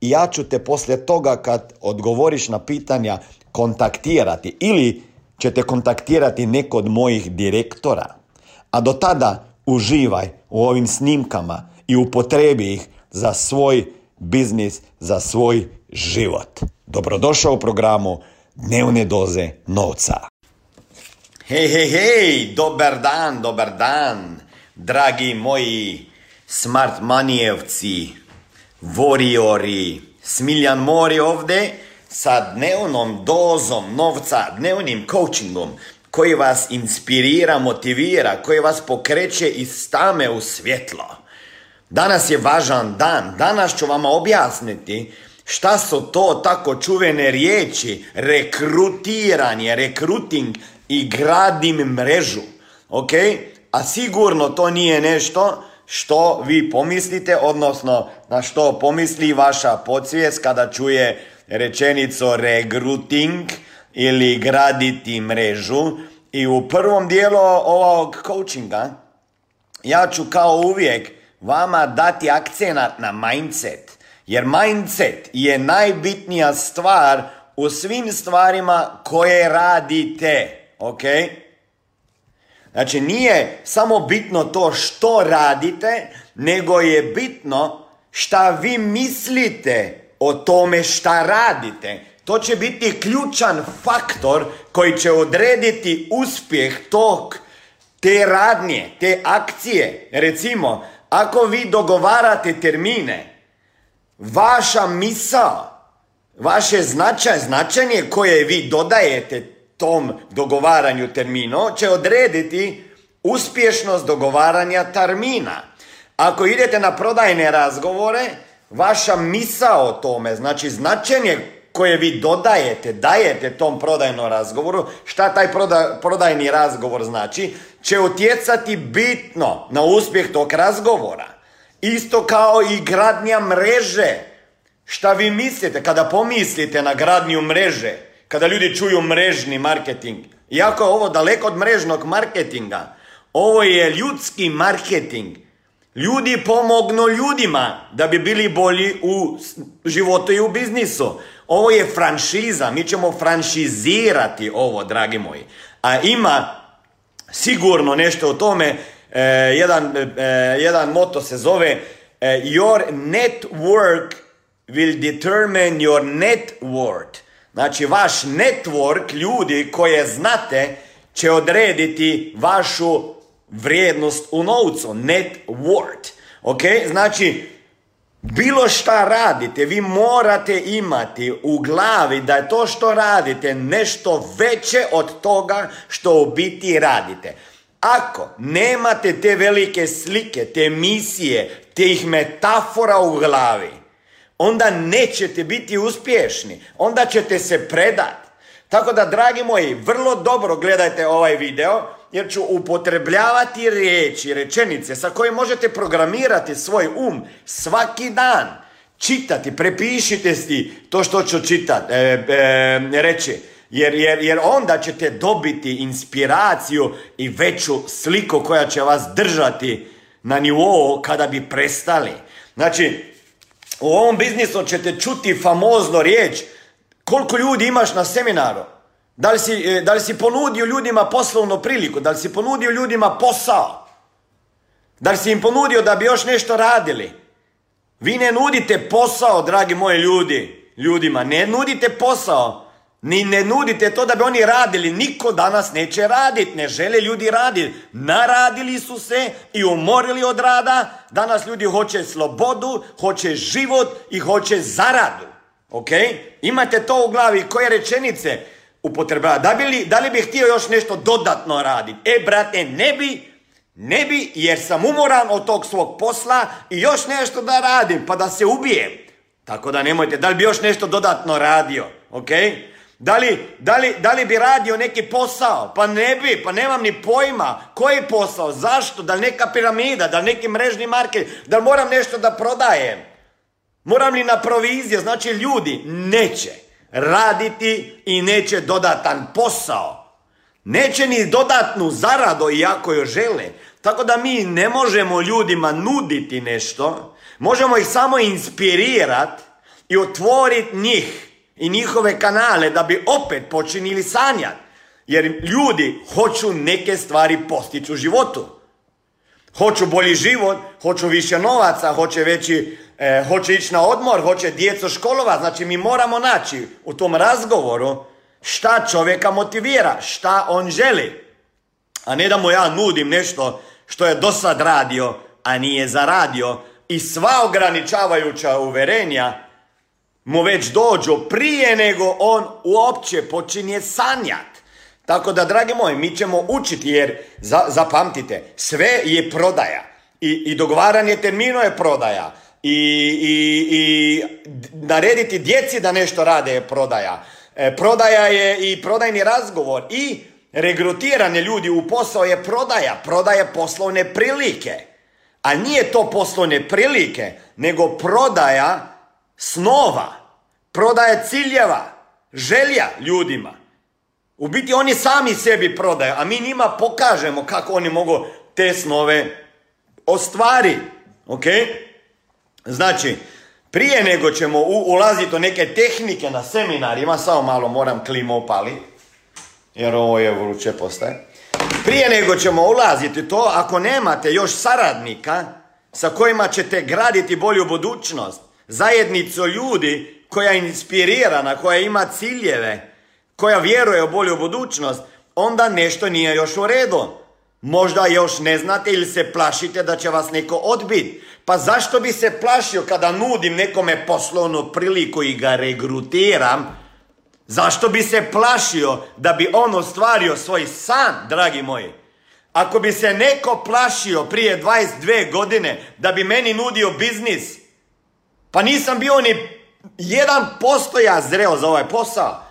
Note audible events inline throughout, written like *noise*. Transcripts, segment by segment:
i ja ću te poslije toga kad odgovoriš na pitanja kontaktirati ili ćete kontaktirati neko od mojih direktora. A do tada uživaj u ovim snimkama i upotrebi ih za svoj biznis, za svoj život. Dobrodošao u programu Dnevne doze novca. Hej, hej, hej, dobar dan, dobar dan, dragi moji smart manijevci, Warriori, Smiljan Mori ovdje sa dnevnom dozom novca, dnevnim coachingom koji vas inspirira, motivira, koji vas pokreće iz tame u svjetlo. Danas je važan dan, danas ću vam objasniti šta su to tako čuvene riječi rekrutiranje, rekruting i gradim mrežu. Ok? A sigurno to nije nešto što vi pomislite, odnosno na što pomisli vaša podsvijest kada čuje rečenicu regruting ili graditi mrežu. I u prvom dijelu ovog coachinga ja ću kao uvijek vama dati akcenat na mindset. Jer mindset je najbitnija stvar u svim stvarima koje radite. Ok? Znači nije samo bitno to što radite, nego je bitno šta vi mislite o tome šta radite. To će biti ključan faktor koji će odrediti uspjeh tog, te radnje, te akcije. Recimo, ako vi dogovarate termine, vaša misao, vaše značaj, značenje koje vi dodajete tom dogovaranju termina će odrediti uspješnost dogovaranja termina. Ako idete na prodajne razgovore, vaša misa o tome, znači značenje koje vi dodajete, dajete tom prodajnom razgovoru, šta taj prodajni razgovor znači, će utjecati bitno na uspjeh tog razgovora. Isto kao i gradnja mreže. Šta vi mislite kada pomislite na gradnju mreže? Kada ljudi čuju mrežni marketing. Iako je ovo daleko od mrežnog marketinga, ovo je ljudski marketing. Ljudi pomognu ljudima da bi bili bolji u životu i u biznisu. Ovo je franšiza, mi ćemo franšizirati ovo, dragi moji. A ima sigurno nešto o tome, e, jedan, e, jedan moto se zove e, Your network will determine your net worth. Znači, vaš network ljudi koje znate će odrediti vašu vrijednost u novcu, net worth. Ok? Znači, bilo šta radite, vi morate imati u glavi da je to što radite nešto veće od toga što u biti radite. Ako nemate te velike slike, te misije, tih metafora u glavi, onda nećete biti uspješni, onda ćete se predati. Tako da, dragi moji, vrlo dobro gledajte ovaj video, jer ću upotrebljavati riječi, rečenice sa kojim možete programirati svoj um svaki dan. Čitati, prepišite si to što ću čitati, e, e, reći. Jer, jer, jer onda ćete dobiti inspiraciju i veću sliku koja će vas držati na nivou kada bi prestali. Znači, u ovom biznisu ćete čuti famozno riječ koliko ljudi imaš na seminaru. Da li, si, e, da li si ponudio ljudima poslovnu priliku? Da li si ponudio ljudima posao? Da li si im ponudio da bi još nešto radili? Vi ne nudite posao, dragi moji ljudi, ljudima. Ne nudite posao. Ni ne nudite to da bi oni radili. Niko danas neće raditi. Ne žele ljudi raditi. Naradili su se i umorili od rada. Danas ljudi hoće slobodu, hoće život i hoće zaradu. Ok? Imate to u glavi. Koje rečenice upotrebava? Da, li, da li bi htio još nešto dodatno raditi? E, brate, ne bi, ne bi, jer sam umoran od tog svog posla i još nešto da radim, pa da se ubijem. Tako da nemojte, da li bi još nešto dodatno radio? Ok? Da li, da, li, da li bi radio neki posao? Pa ne bi, pa nemam ni pojma. Koji posao? Zašto? Da li neka piramida? Da li neki mrežni market? Da li moram nešto da prodajem? Moram li na proviziju? Znači ljudi neće raditi i neće dodatan posao. Neće ni dodatnu zaradu iako joj žele. Tako da mi ne možemo ljudima nuditi nešto. Možemo ih samo inspirirati i otvoriti njih i njihove kanale da bi opet počinili sanjati. Jer ljudi hoću neke stvari postići u životu. Hoću bolji život, hoću više novaca, hoće veći, e, hoće ići na odmor, hoće djeco školova. Znači mi moramo naći u tom razgovoru šta čovjeka motivira, šta on želi. A ne da mu ja nudim nešto što je do sad radio, a nije zaradio i sva ograničavajuća uverenja mu već dođu prije nego on uopće počinje sanjat. Tako da, dragi moji, mi ćemo učiti jer, zapamtite, sve je prodaja. I, i dogovaranje termino je prodaja. I, i, i narediti djeci da nešto rade je prodaja. E, prodaja je i prodajni razgovor. I regrutiranje ljudi u posao je prodaja. Prodaje poslovne prilike. A nije to poslovne prilike, nego prodaja snova, prodaje ciljeva, želja ljudima. U biti oni sami sebi prodaju, a mi njima pokažemo kako oni mogu te snove ostvari. Ok? Znači, prije nego ćemo ulaziti u neke tehnike na seminarima, samo malo moram klimu opali, jer ovo je vruće postaje. Prije nego ćemo ulaziti to, ako nemate još saradnika sa kojima ćete graditi bolju budućnost, zajednicu ljudi koja je inspirirana, koja ima ciljeve, koja vjeruje u bolju budućnost, onda nešto nije još u redu. Možda još ne znate ili se plašite da će vas neko odbiti. Pa zašto bi se plašio kada nudim nekome poslovnu priliku i ga regrutiram? Zašto bi se plašio da bi on ostvario svoj san, dragi moji? Ako bi se neko plašio prije 22 godine da bi meni nudio biznis, pa nisam bio ni jedan posto ja zreo za ovaj posao.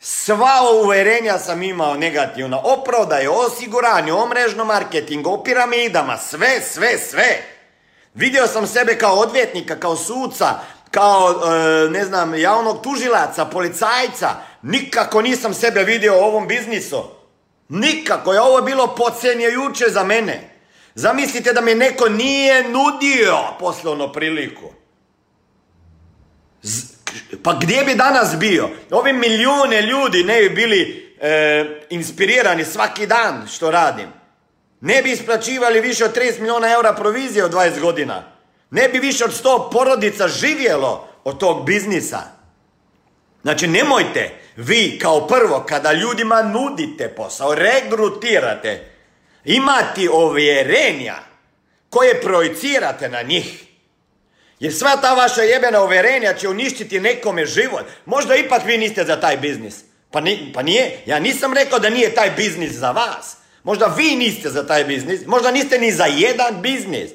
Sva uverenja sam imao negativno. O prodaju, o osiguranju, o mrežnom marketingu, o piramidama, sve, sve, sve. Vidio sam sebe kao odvjetnika, kao suca, kao, e, ne znam, javnog tužilaca, policajca. Nikako nisam sebe vidio u ovom biznisu. Nikako je ovo bilo juče za mene. Zamislite da mi neko nije nudio poslovnu priliku. Pa gdje bi danas bio? Ovi milijune ljudi ne bi bili e, inspirirani svaki dan što radim. Ne bi isplaćivali više od 30 milijuna eura provizije od 20 godina. Ne bi više od 100 porodica živjelo od tog biznisa. Znači nemojte vi kao prvo kada ljudima nudite posao, regrutirate, imati ovjerenja koje projicirate na njih. Jer sva ta vaša jebena uverenja će uništiti nekome život. Možda ipak vi niste za taj biznis. Pa, pa nije, ja nisam rekao da nije taj biznis za vas. Možda vi niste za taj biznis, možda niste ni za jedan biznis.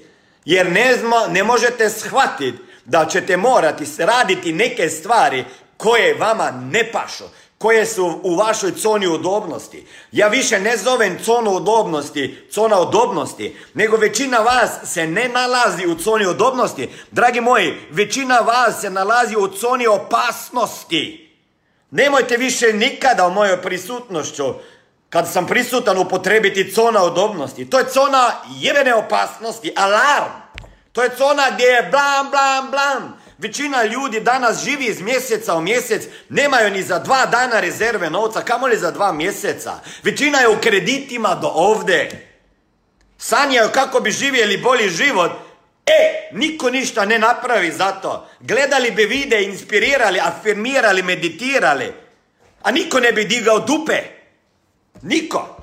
Jer ne, ne možete shvatiti da ćete morati raditi neke stvari koje vama ne pašu, koje su u vašoj coni udobnosti. Ja više ne zovem conu udobnosti, cona udobnosti, nego većina vas se ne nalazi u coni udobnosti. Dragi moji, većina vas se nalazi u coni opasnosti. Nemojte više nikada u mojoj prisutnošću, kad sam prisutan upotrebiti cona udobnosti. To je cona jebene opasnosti, alarm. To je cona gdje je blam, blam, blam. Većina ljudi danas živi iz mjeseca u mjesec, nemaju ni za dva dana rezerve novca, kamoli za dva mjeseca. Većina je u kreditima do ovdje. Sanjaju kako bi živjeli bolji život. E, niko ništa ne napravi za to. Gledali bi vide, inspirirali, afirmirali, meditirali. A niko ne bi digao dupe. Niko.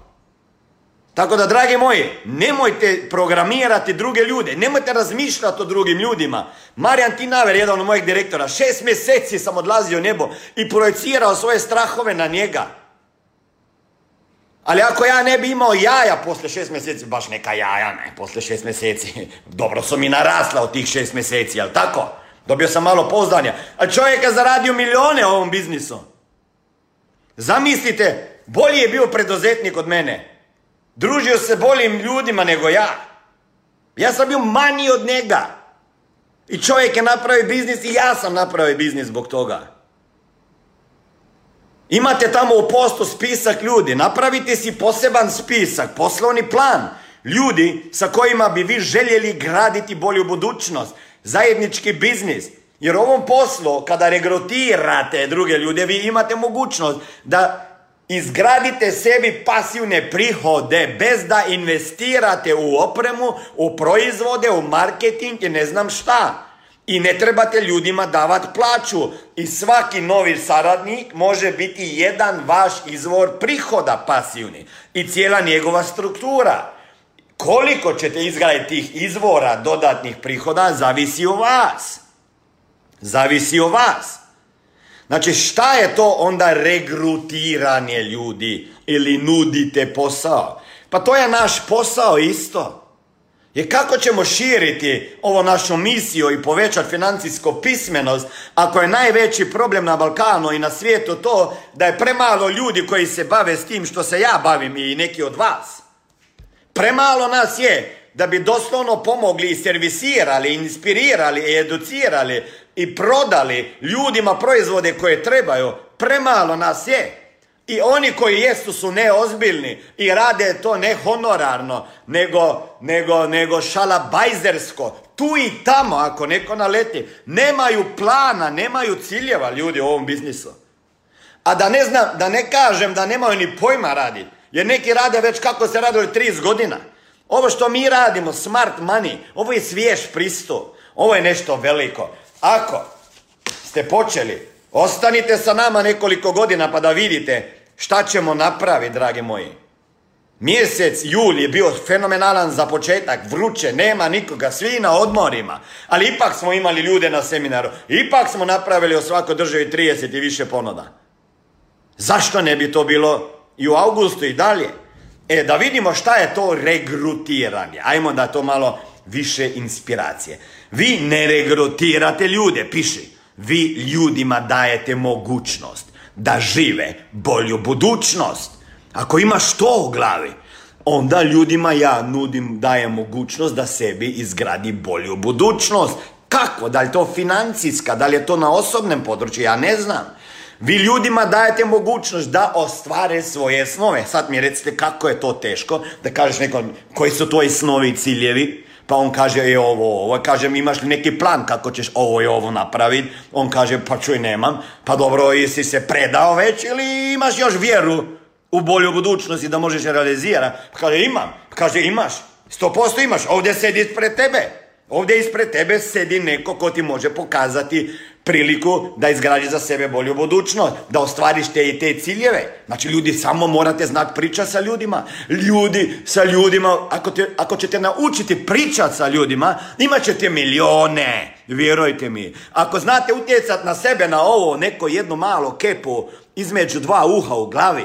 Tako da, dragi moji, nemojte programirati druge ljude, nemojte razmišljati o drugim ljudima. Marijan Tinaver, jedan od mojih direktora, šest mjeseci sam odlazio u nebo i projecirao svoje strahove na njega. Ali ako ja ne bi imao jaja poslije šest mjeseci, baš neka jaja, ne, poslije šest mjeseci, *laughs* dobro su mi narasla od tih šest mjeseci, jel tako? Dobio sam malo pozdanja. A čovjek je zaradio milijone ovom biznisu. Zamislite, bolji je bio preduzetnik od mene. Družio se boljim ljudima nego ja. Ja sam bio manji od njega. I čovjek je napravio biznis i ja sam napravio biznis zbog toga. Imate tamo u postu spisak ljudi. Napravite si poseban spisak, poslovni plan. Ljudi sa kojima bi vi željeli graditi bolju budućnost. Zajednički biznis. Jer u ovom poslu, kada regrutirate druge ljude, vi imate mogućnost da Izgradite sebi pasivne prihode bez da investirate u opremu, u proizvode, u marketing i ne znam šta. I ne trebate ljudima davati plaću. I svaki novi saradnik može biti jedan vaš izvor prihoda pasivni. I cijela njegova struktura. Koliko ćete izgraditi tih izvora dodatnih prihoda zavisi o vas. Zavisi o vas. Znači šta je to onda regrutiranje ljudi ili nudite posao? Pa to je naš posao isto. I kako ćemo širiti ovo našu misiju i povećati financijsku pismenost ako je najveći problem na Balkanu i na svijetu to da je premalo ljudi koji se bave s tim što se ja bavim i neki od vas. Premalo nas je da bi doslovno pomogli i servisirali, inspirirali i educirali i prodali ljudima proizvode koje trebaju, premalo nas je. I oni koji jesu su neozbiljni i rade to ne honorarno, nego, nego, nego šalabajzersko. Tu i tamo, ako neko naleti, nemaju plana, nemaju ciljeva ljudi u ovom biznisu. A da ne znam, da ne kažem da nemaju ni pojma raditi. Jer neki rade već kako se radi od 30 godina. Ovo što mi radimo, smart money, ovo je svjež pristup. Ovo je nešto veliko. Ako ste počeli, ostanite sa nama nekoliko godina pa da vidite šta ćemo napraviti, dragi moji. Mjesec jul je bio fenomenalan za početak, vruće, nema nikoga, svi na odmorima. Ali ipak smo imali ljude na seminaru, ipak smo napravili o svakoj državi 30 i više ponuda. Zašto ne bi to bilo i u augustu i dalje? E, da vidimo šta je to regrutiranje. Ajmo da to malo više inspiracije. Vi ne regrutirate ljude, piši. Vi ljudima dajete mogućnost da žive bolju budućnost. Ako imaš to u glavi, onda ljudima ja nudim, dajem mogućnost da sebi izgradi bolju budućnost. Kako? Da li to financijska? Da li je to na osobnom području? Ja ne znam. Vi ljudima dajete mogućnost da ostvare svoje snove. Sad mi recite kako je to teško da kažeš nekom koji su tvoji snovi i ciljevi. Pa on kaže, je ovo, ovo. Kažem, imaš li neki plan kako ćeš ovo i ovo napraviti? On kaže, pa čuj, nemam. Pa dobro, jesi se predao već ili imaš još vjeru u bolju budućnost i da možeš realizirati? Pa kaže, imam. Kaže, imaš. Sto posto imaš. Ovdje sedi ispred tebe. Ovdje ispred tebe sedi neko ko ti može pokazati priliku da izgradiš za sebe bolju budućnost, da ostvariš te i te ciljeve. Znači, ljudi, samo morate znati pričati sa ljudima. Ljudi sa ljudima, ako, te, ako ćete naučiti pričati sa ljudima, imat ćete milijone, vjerujte mi. Ako znate utjecati na sebe, na ovo, neko jedno malo kepu između dva uha u glavi,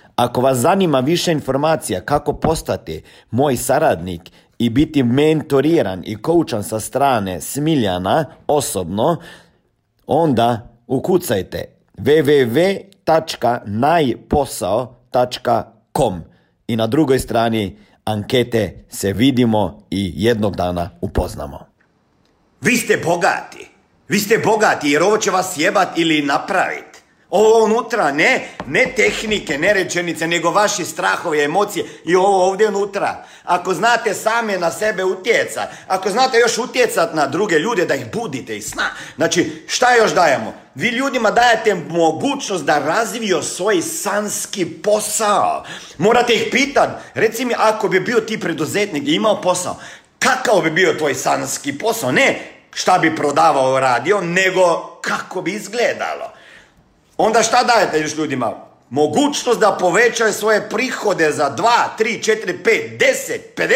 Ako vas zanima više informacija kako postati moj saradnik i biti mentoriran i koučan sa strane Smiljana osobno, onda ukucajte www.najposao.com i na drugoj strani ankete se vidimo i jednog dana upoznamo. Vi ste bogati. Vi ste bogati jer ovo će vas jebat ili napraviti. Ovo unutra, ne, ne tehnike, ne rečenice, nego vaši strahovi, emocije i ovo ovdje unutra. Ako znate same na sebe utjecat, ako znate još utjecat na druge ljude, da ih budite i sna. Znači, šta još dajemo? Vi ljudima dajete mogućnost da razviju svoj sanski posao. Morate ih pitat, reci mi ako bi bio ti preduzetnik i imao posao, kakav bi bio tvoj sanski posao? Ne šta bi prodavao radio, nego kako bi izgledalo. Onda šta dajete još ljudima? Mogućnost da povećaju svoje prihode za 2, 3, 4, 5, 10, 50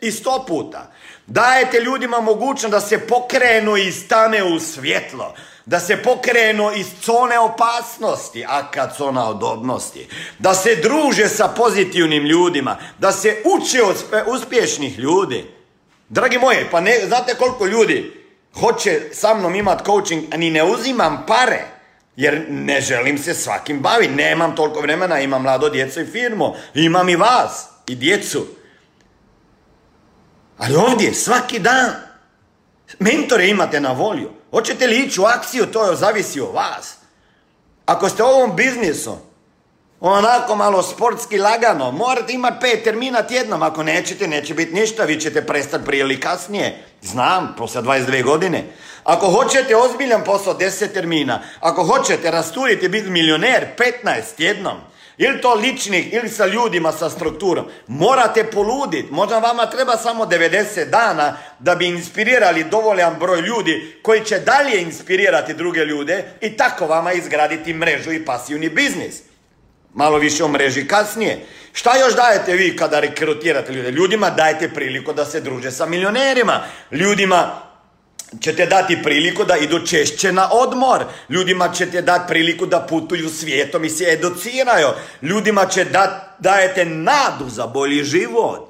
i 100 puta. Dajete ljudima mogućnost da se pokrenu iz tame u svjetlo. Da se pokrenu iz cone opasnosti, a kad zona odobnosti. Da se druže sa pozitivnim ljudima. Da se uče od uspješnih ljudi. Dragi moji, pa ne, znate koliko ljudi hoće sa mnom imat coaching, a ni ne uzimam pare. Jer ne želim se svakim baviti. Nemam toliko vremena, imam mlado djeco i firmu. Imam i vas i djecu. Ali ovdje, svaki dan, mentore imate na volju. Hoćete li ići u akciju, to je zavisi od vas. Ako ste u ovom biznisu, onako malo sportski lagano, morate imati pet termina tjednom, ako nećete, neće biti ništa, vi ćete prestati prije ili kasnije. Znam, poslije 22 godine. Ako hoćete ozbiljan posao, 10 termina. Ako hoćete rasturiti biti milioner, 15 tjednom. Ili to ličnih, ili sa ljudima, sa strukturom. Morate poluditi. Možda vama treba samo 90 dana da bi inspirirali dovoljan broj ljudi koji će dalje inspirirati druge ljude i tako vama izgraditi mrežu i pasivni biznis. Malo više o mreži kasnije. Šta još dajete vi kada rekrutirate ljude? Ljudima dajete priliku da se druže sa milionerima. Ljudima ćete dati priliku da idu češće na odmor. Ljudima ćete dati priliku da putuju svijetom i se educiraju. Ljudima će dat, dajete nadu za bolji život.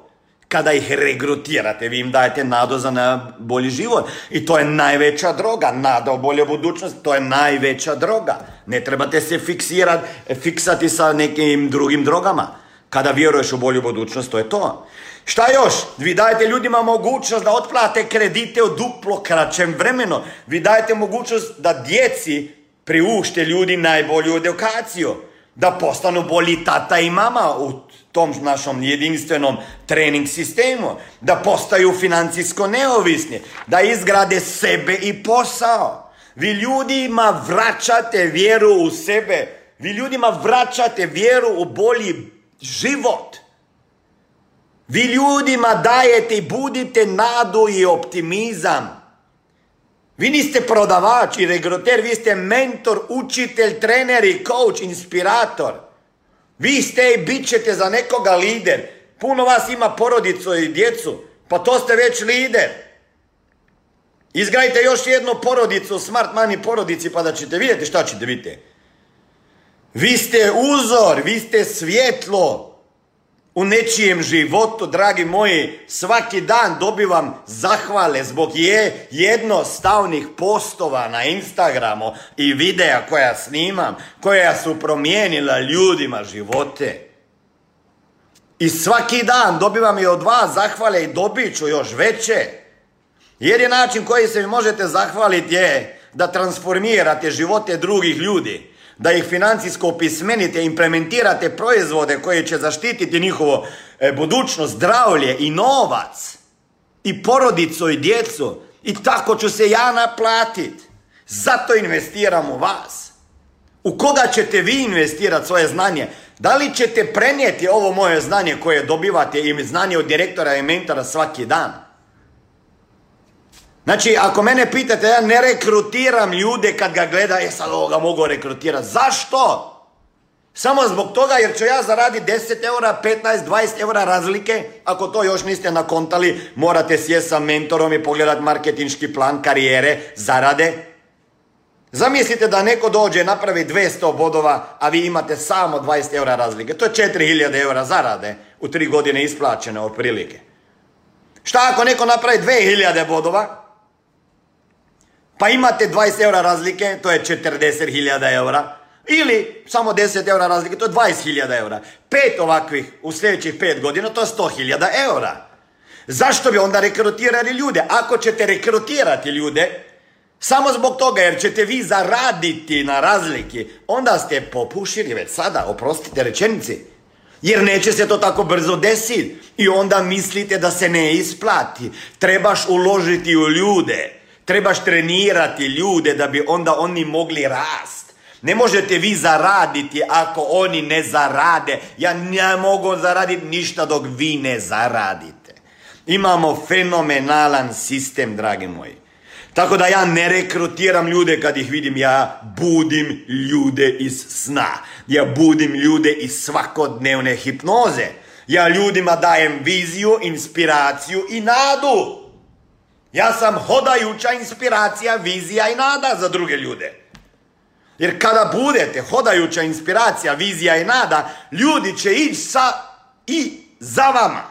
Kada ih regrutirate, vi im dajete nadu za na bolji život. I to je najveća droga. Nada o boljoj budućnosti, to je najveća droga. Ne trebate se fiksirati, fiksati sa nekim drugim drogama. Kada vjeruješ u bolju budućnost, to je to. Šta još? Vi dajete ljudima mogućnost da otplate kredite u duplo kraćem vremenu. Vi dajete mogućnost da djeci priušte ljudi najbolju edukaciju. Da postanu bolji tata i mama u tom našom jedinstvenom trening sistemu. Da postaju financijsko neovisni. Da izgrade sebe i posao. Vi ljudima vraćate vjeru u sebe. Vi ljudima vraćate vjeru u bolji život. Vi ljudima dajete i budite nadu i optimizam. Vi niste prodavač i regruter, vi ste mentor, učitelj, trener i coach, inspirator. Vi ste i bit ćete za nekoga lider. Puno vas ima porodicu i djecu, pa to ste već lider. Izgradite još jednu porodicu, smart money porodici, pa da ćete vidjeti šta ćete vidjeti. Vi ste uzor, vi ste svjetlo u nečijem životu, dragi moji, svaki dan dobivam zahvale zbog je jednostavnih postova na Instagramu i videa koja snimam, koja su promijenila ljudima živote. I svaki dan dobivam i od vas zahvale i dobit ću još veće. Jer je način koji se mi možete zahvaliti je da transformirate živote drugih ljudi da ih financijsko opismenite, implementirate proizvode koje će zaštititi njihovo e, budućnost, zdravlje i novac i porodicu i djecu i tako ću se ja naplatiti. Zato investiram u vas. U koga ćete vi investirati svoje znanje? Da li ćete prenijeti ovo moje znanje koje dobivate i znanje od direktora i mentora svaki dan? Znači, ako mene pitate, ja ne rekrutiram ljude kad ga gleda, je sad ovoga mogu rekrutirati. Zašto? Samo zbog toga jer ću ja zaraditi 10 eura, 15, 20 eura razlike. Ako to još niste nakontali, morate sjesti sa mentorom i pogledati marketinški plan karijere, zarade. Zamislite da neko dođe napravi 200 bodova, a vi imate samo 20 eura razlike. To je 4000 eura zarade u tri godine isplaćene otprilike. Šta ako neko napravi 2000 bodova, pa imate 20 eura razlike, to je 40.000 eura. Ili samo 10 eura razlike, to je 20.000 eura. Pet ovakvih u sljedećih pet godina, to je 100.000 eura. Zašto bi onda rekrutirali ljude? Ako ćete rekrutirati ljude, Samo zbog toga jer ćete vi zaraditi na razliki, onda ste popušili već sada, oprostite rečenici. Jer neće se to tako brzo desiti i onda mislite da se ne isplati. Trebaš uložiti u ljude, trebaš trenirati ljude da bi onda oni mogli rast. Ne možete vi zaraditi ako oni ne zarade. Ja ne mogu zaraditi ništa dok vi ne zaradite. Imamo fenomenalan sistem, dragi moji. Tako da ja ne rekrutiram ljude kad ih vidim, ja budim ljude iz sna. Ja budim ljude iz svakodnevne hipnoze. Ja ljudima dajem viziju, inspiraciju i nadu. Ja sam hodajuća inspiracija, vizija i nada za druge ljude. Jer kada budete hodajuća inspiracija, vizija i nada, ljudi će ići sa i za vama.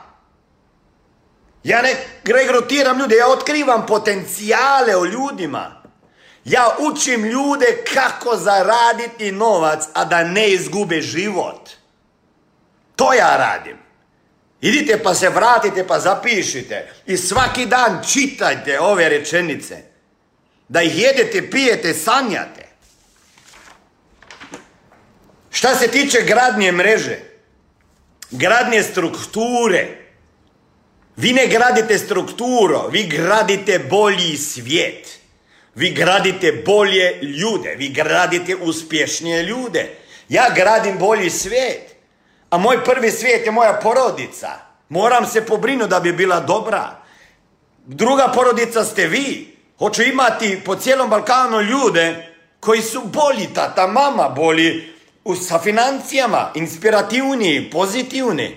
Ja ne regrutiram ljude, ja otkrivam potencijale u ljudima. Ja učim ljude kako zaraditi novac, a da ne izgube život. To ja radim. Idite pa se vratite pa zapišite i svaki dan čitajte ove rečenice. Da ih jedete, pijete, sanjate. Šta se tiče gradnje mreže, gradnje strukture, vi ne gradite strukturo, vi gradite bolji svijet. Vi gradite bolje ljude, vi gradite uspješnije ljude. Ja gradim bolji svijet. A moj prvi svijet je moja porodica. Moram se pobrinuti da bi bila dobra. Druga porodica ste vi. Hoću imati po cijelom Balkanu ljude koji su bolji, tata, mama, bolji sa financijama, inspirativniji, pozitivni.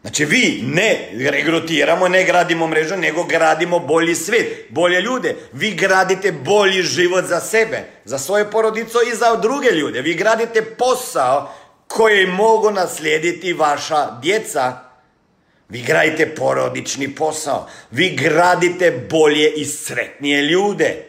Znači vi ne regrutiramo, ne gradimo mrežu, nego gradimo bolji svijet, bolje ljude. Vi gradite bolji život za sebe, za svoje porodico i za druge ljude. Vi gradite posao koji mogu naslijediti vaša djeca. Vi gradite porodični posao. Vi gradite bolje i sretnije ljude.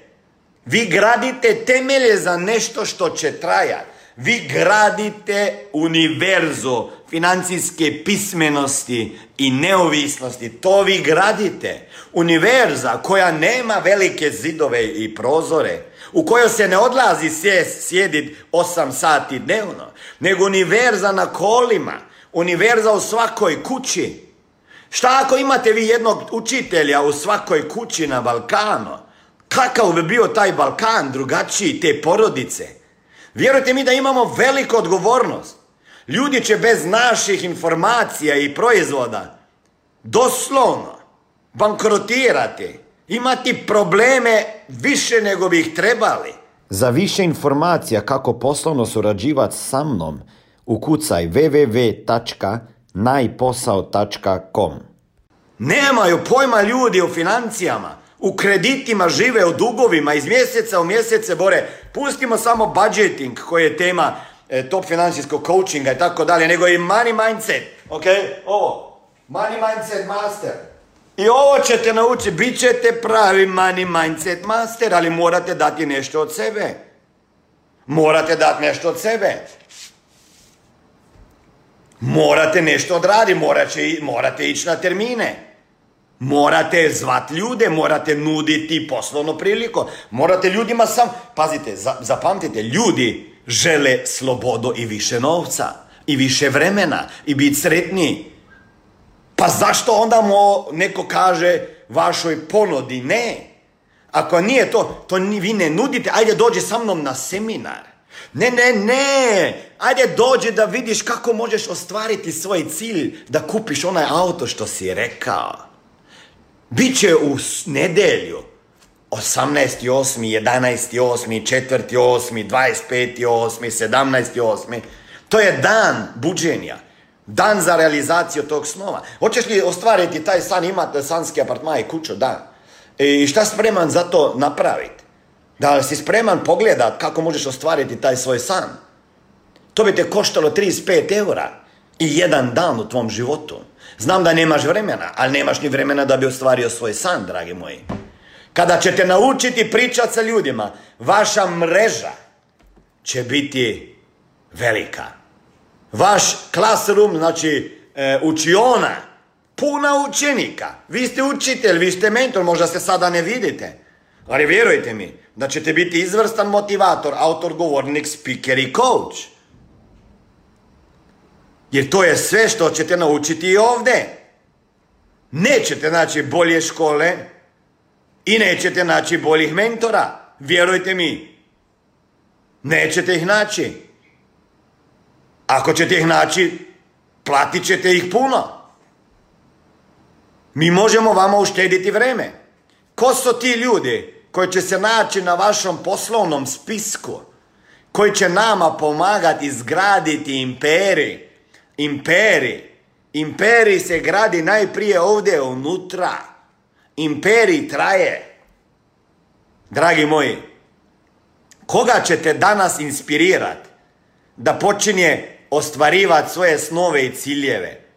Vi gradite temelje za nešto što će trajati. Vi gradite univerzu financijske pismenosti i neovisnosti. To vi gradite. Univerza koja nema velike zidove i prozore, u kojoj se ne odlazi sjedit 8 sati dnevno, nego univerza na kolima, univerza u svakoj kući. Šta ako imate vi jednog učitelja u svakoj kući na Balkanu? Kakav bi bio taj Balkan drugačiji, te porodice? Vjerujte mi da imamo veliku odgovornost. Ljudi će bez naših informacija i proizvoda doslovno bankrotirati, imati probleme više nego bi ih trebali. Za više informacija kako poslovno surađivati sa mnom, ukucaj www.najposao.com Nemaju pojma ljudi o financijama u kreditima žive, u dugovima, iz mjeseca u mjesece bore. Pustimo samo budgeting koji je tema e, top financijskog coachinga i tako dalje, nego i money mindset. Ok, ovo, money mindset master. I ovo ćete naučiti, bit ćete pravi money mindset master, ali morate dati nešto od sebe. Morate dati nešto od sebe. Morate nešto odraditi, morate, morate ići na termine. Morate zvat ljude, morate nuditi poslovno priliko, morate ljudima sam... Pazite, zapamtite, ljudi žele slobodu i više novca, i više vremena, i biti sretniji. Pa zašto onda mu neko kaže vašoj ponodi ne? Ako nije to, to vi ne nudite, ajde dođi sa mnom na seminar. Ne, ne, ne, ajde dođi da vidiš kako možeš ostvariti svoj cilj da kupiš onaj auto što si rekao. Biće u nedelju 18.8., 11.8., 4.8., 25.8., 17.8. To je dan buđenja. Dan za realizaciju tog snova. Hoćeš li ostvariti taj san, imati sanski apartman i kuću? Da. E, I šta spreman za to napraviti? Da li si spreman pogledat kako možeš ostvariti taj svoj san? To bi te koštalo 35 eura i jedan dan u tvom životu. Znam da nemaš vremena, ali nemaš ni vremena da bi ostvario svoj san, dragi moji. Kada ćete naučiti pričati sa ljudima, vaša mreža će biti velika. Vaš classroom, znači e, učiona, puna učenika. Vi ste učitelj, vi ste mentor, možda se sada ne vidite. Ali vjerujte mi da ćete biti izvrstan motivator, autor, govornik, speaker i coach. Jer to je sve što ćete naučiti i ovdje. Nećete naći bolje škole i nećete naći boljih mentora. Vjerujte mi. Nećete ih naći. Ako ćete ih naći, platit ćete ih puno. Mi možemo vama uštediti vreme. Ko su ti ljudi koji će se naći na vašom poslovnom spisku? Koji će nama pomagati izgraditi imperi? Imperi. Imperi se gradi najprije ovdje unutra. Imperi traje. Dragi moji, koga ćete danas inspirirati da počinje ostvarivati svoje snove i ciljeve?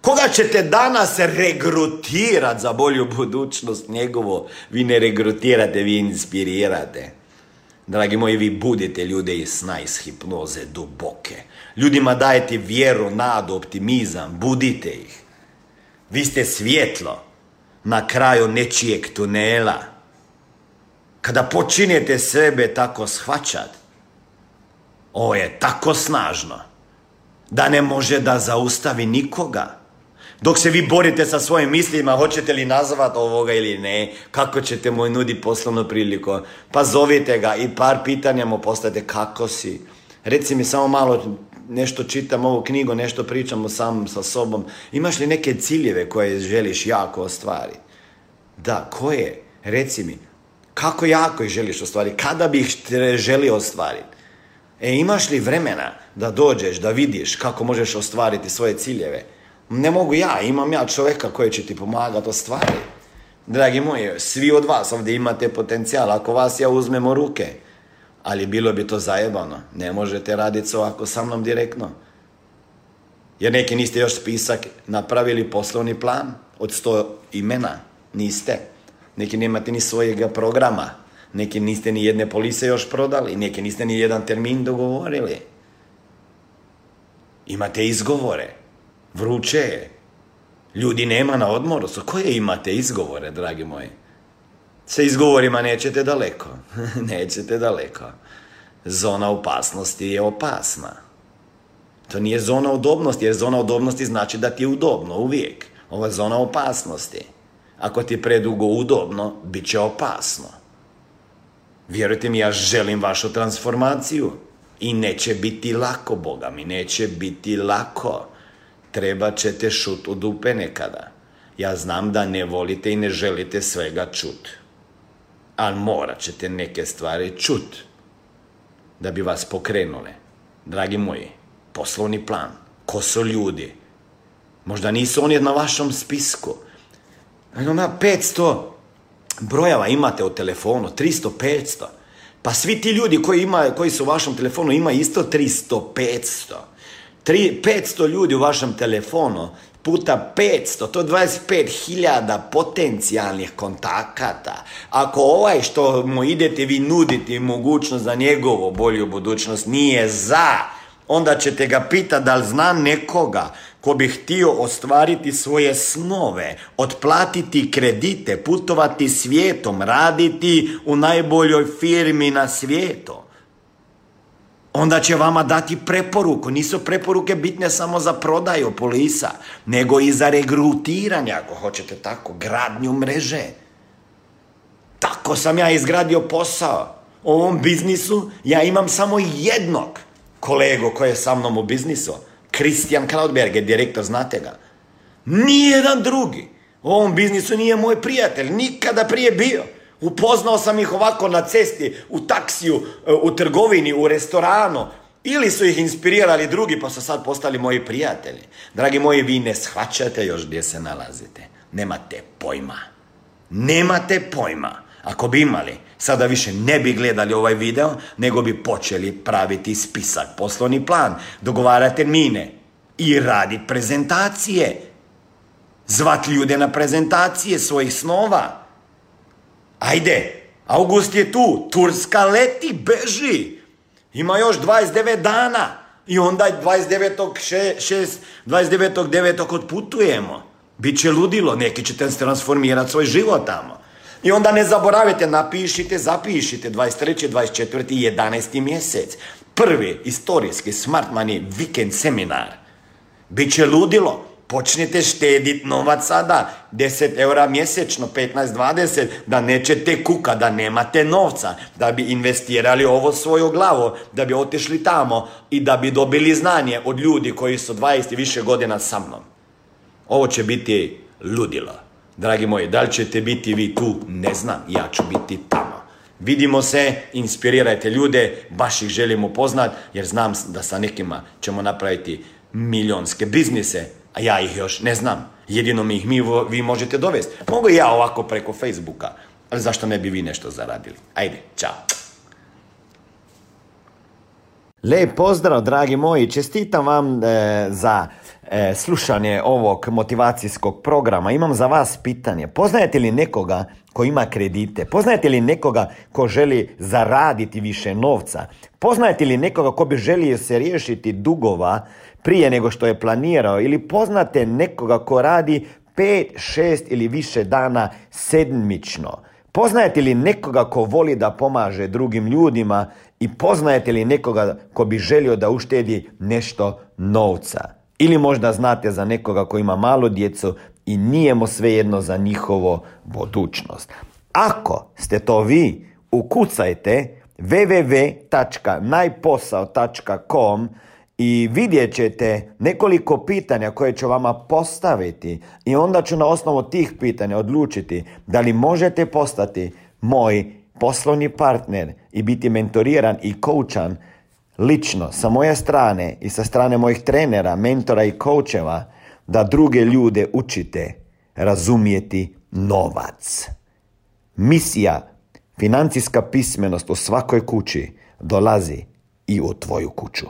Koga ćete danas regrutirati za bolju budućnost njegovo? Vi ne regrutirate, vi inspirirate. Dragi moji, vi budete ljude iz sna, iz hipnoze duboke. Ljudima dajete vjeru, nadu, optimizam, budite ih. Vi ste svjetlo na kraju nečijeg tunela. Kada počinjete sebe tako shvaćat, ovo je tako snažno da ne može da zaustavi nikoga. Dok se vi borite sa svojim mislima, hoćete li nazvat ovoga ili ne, kako ćete mu nudi poslovnu priliku, pa zovite ga i par pitanja mu postavite kako si. Reci mi samo malo, nešto čitam ovu knjigu, nešto pričamo sam sa sobom. Imaš li neke ciljeve koje želiš jako ostvariti? Da, koje? Reci mi, kako jako ih želiš ostvariti? Kada bi ih želio ostvariti? E, imaš li vremena da dođeš, da vidiš kako možeš ostvariti svoje ciljeve? Ne mogu ja, imam ja čovjeka koji će ti pomagati ostvariti. Dragi moji, svi od vas ovdje imate potencijal, ako vas ja uzmemo ruke, ali bilo bi to zajebano. Ne možete raditi ovako sa mnom direktno. Jer neki niste još spisak napravili poslovni plan od sto imena. Niste. Neki nemate ni svojega programa. Neki niste ni jedne polise još prodali. Neki niste ni jedan termin dogovorili. Imate izgovore. Vruće je. Ljudi nema na odmoru. So koje imate izgovore, dragi moji? Sa izgovorima nećete daleko. *laughs* nećete daleko. Zona opasnosti je opasna. To nije zona udobnosti, jer zona udobnosti znači da ti je udobno uvijek. Je zona opasnosti. Ako ti je predugo udobno, bit će opasno. Vjerujte mi, ja želim vašu transformaciju. I neće biti lako, Boga mi, neće biti lako. Treba ćete šut u dupe nekada. Ja znam da ne volite i ne želite svega čut. Ali morat ćete neke stvari čut. Da bi vas pokrenule. Dragi moji, poslovni plan. Ko su ljudi? Možda nisu oni na vašem spisku. Ima 500 brojeva imate u telefonu, 300, 500. Pa svi ti ljudi koji, ima, koji su u vašem telefonu ima isto 300, 500. 500 ljudi u vašem telefonu puta 500, to je 25.000 potencijalnih kontakata. Ako ovaj što mu idete vi nuditi mogućnost za njegovu bolju budućnost nije za, onda ćete ga pitati da li zna nekoga ko bi htio ostvariti svoje snove, otplatiti kredite, putovati svijetom, raditi u najboljoj firmi na svijetu onda će vama dati preporuku. Nisu preporuke bitne samo za prodaju polisa, nego i za regrutiranje, ako hoćete tako, gradnju mreže. Tako sam ja izgradio posao. U ovom biznisu ja imam samo jednog kolegu koji je sa mnom u biznisu. Kristijan Krautberger, direktor, znate ga. Nijedan drugi. U ovom biznisu nije moj prijatelj, nikada prije bio. Upoznao sam ih ovako na cesti, u taksiju, e, u trgovini, u restoranu. Ili su ih inspirirali drugi pa su sad postali moji prijatelji. Dragi moji, vi ne shvaćate još gdje se nalazite. Nemate pojma. Nemate pojma. Ako bi imali, sada više ne bi gledali ovaj video, nego bi počeli praviti spisak, poslovni plan, dogovarati termine i raditi prezentacije. Zvat ljude na prezentacije svojih snova Ajde, August je tu, Turska leti, beži. Ima još 29 dana. I onda 29.6, 29.9. odputujemo. Biće ludilo, neki ćete transformirati svoj život tamo. I onda ne zaboravite, napišite, zapišite 23. 24. 11. mjesec. Prvi istorijski Smart Money vikend seminar. Biće ludilo. Počnite štediti novac sada, 10 eura mjesečno, 15-20, da nećete kuka, da nemate novca, da bi investirali ovo svoju glavu, da bi otišli tamo i da bi dobili znanje od ljudi koji su 20 i više godina sa mnom. Ovo će biti ludilo. Dragi moji, da li ćete biti vi tu? Ne znam, ja ću biti tamo. Vidimo se, inspirirajte ljude, baš ih želimo poznat, jer znam da sa nekima ćemo napraviti milionske biznise, a ja ih još ne znam. Jedino mi ih mi, vi možete dovesti. Mogu ja ovako preko Facebooka, ali zašto ne bi vi nešto zaradili? Ajde, čao. Lijep pozdrav, dragi moji. Čestitam vam e, za e, slušanje ovog motivacijskog programa. Imam za vas pitanje. Poznajete li nekoga ko ima kredite? Poznajete li nekoga ko želi zaraditi više novca? Poznajete li nekoga ko bi želio se riješiti dugova prije nego što je planirao? Ili poznate nekoga ko radi pet, šest ili više dana sedmično? Poznajete li nekoga ko voli da pomaže drugim ljudima i poznajete li nekoga ko bi želio da uštedi nešto novca? Ili možda znate za nekoga ko ima malo djecu i nije mu svejedno za njihovo budućnost. Ako ste to vi, ukucajte www.najposao.com i vidjet ćete nekoliko pitanja koje ću vama postaviti i onda ću na osnovu tih pitanja odlučiti da li možete postati moj poslovni partner i biti mentoriran i koučan lično sa moje strane i sa strane mojih trenera, mentora i koučeva da druge ljude učite razumijeti novac. Misija financijska pismenost u svakoj kući dolazi i u tvoju kuću.